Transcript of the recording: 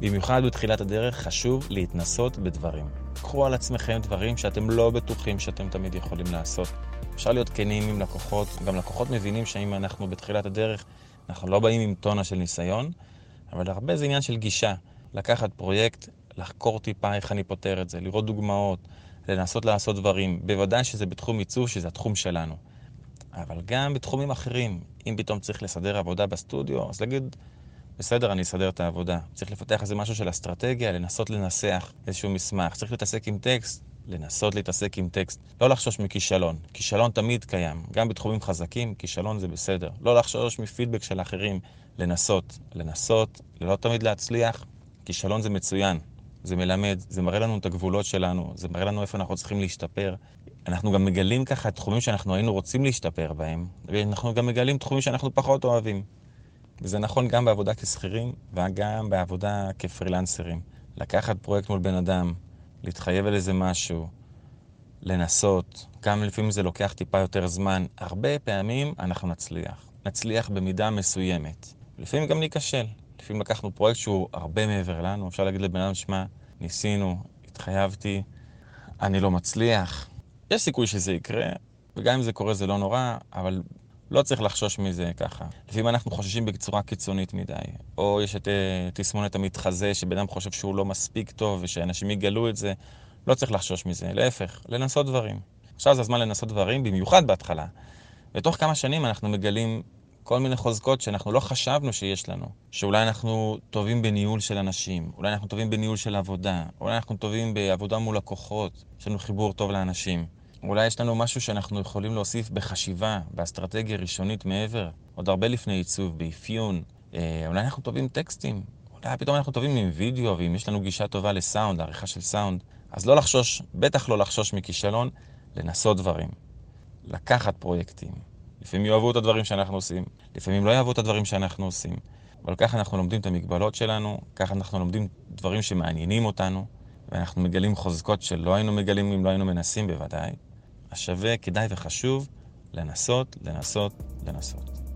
במיוחד בתחילת הדרך חשוב להתנסות בדברים. קחו על עצמכם דברים שאתם לא בטוחים שאתם תמיד יכולים לעשות. אפשר להיות כנים עם לקוחות, גם לקוחות מבינים שאם אנחנו בתחילת הדרך, אנחנו לא באים עם טונה של ניסיון, אבל הרבה זה עניין של גישה. לקחת פרויקט, לחקור טיפה איך אני פותר את זה, לראות דוגמאות, לנסות לעשות דברים. בוודאי שזה בתחום עיצוב, שזה התחום שלנו. אבל גם בתחומים אחרים, אם פתאום צריך לסדר עבודה בסטודיו, אז להגיד, בסדר, אני אסדר את העבודה. צריך לפתח איזה משהו של אסטרטגיה, לנסות לנסח איזשהו מסמך. צריך להתעסק עם טקסט, לנסות להתעסק עם טקסט. לא לחשוש מכישלון. כישלון תמיד קיים. גם בתחומים חזקים, כישלון זה בסדר. לא לחשוש מפידבק של אחרים. לנסות. לנסות, לא תמיד להצליח. כישלון זה מצוין. זה מלמד, זה מראה לנו את הגבולות שלנו, זה מראה לנו איפה אנחנו צריכים להשתפר. אנחנו גם מגלים ככה תחומים שאנחנו היינו רוצים להשתפר בהם, ואנחנו גם מגלים תחומים שאנחנו פחות אוהבים. וזה נכון גם בעבודה כשכירים וגם בעבודה כפרילנסרים. לקחת פרויקט מול בן אדם, להתחייב על איזה משהו, לנסות, גם לפעמים זה לוקח טיפה יותר זמן. הרבה פעמים אנחנו נצליח. נצליח במידה מסוימת. לפעמים גם ניכשל. לפעמים לקחנו פרויקט שהוא הרבה מעבר לנו, אפשר להגיד לבן אדם, שמע, ניסינו, התחייבתי, אני לא מצליח. יש סיכוי שזה יקרה, וגם אם זה קורה זה לא נורא, אבל לא צריך לחשוש מזה ככה. לפעמים אנחנו חוששים בצורה קיצונית מדי, או יש את uh, תסמונת המתחזה, שבן אדם חושב שהוא לא מספיק טוב ושאנשים יגלו את זה. לא צריך לחשוש מזה, להפך, לנסות דברים. עכשיו זה הזמן לנסות דברים, במיוחד בהתחלה. ותוך כמה שנים אנחנו מגלים כל מיני חוזקות שאנחנו לא חשבנו שיש לנו. שאולי אנחנו טובים בניהול של אנשים, אולי אנחנו טובים בניהול של עבודה, אולי אנחנו טובים בעבודה מול לקוחות, יש לנו חיבור טוב לאנשים. אולי יש לנו משהו שאנחנו יכולים להוסיף בחשיבה, באסטרטגיה ראשונית מעבר, עוד הרבה לפני עיצוב, באפיון. אה, אולי אנחנו טובים טקסטים, אולי פתאום אנחנו טובים עם וידאו, ואם יש לנו גישה טובה לסאונד, עריכה של סאונד. אז לא לחשוש, בטח לא לחשוש מכישלון, לנסות דברים. לקחת פרויקטים. לפעמים יאהבו את הדברים שאנחנו עושים, לפעמים לא יאהבו את הדברים שאנחנו עושים. אבל ככה אנחנו לומדים את המגבלות שלנו, ככה אנחנו לומדים דברים שמעניינים אותנו, ואנחנו מגלים חוזקות שלא היינו מגלים אם לא היינו מנסים בוודאי. אז שווה, כדאי וחשוב לנסות, לנסות, לנסות.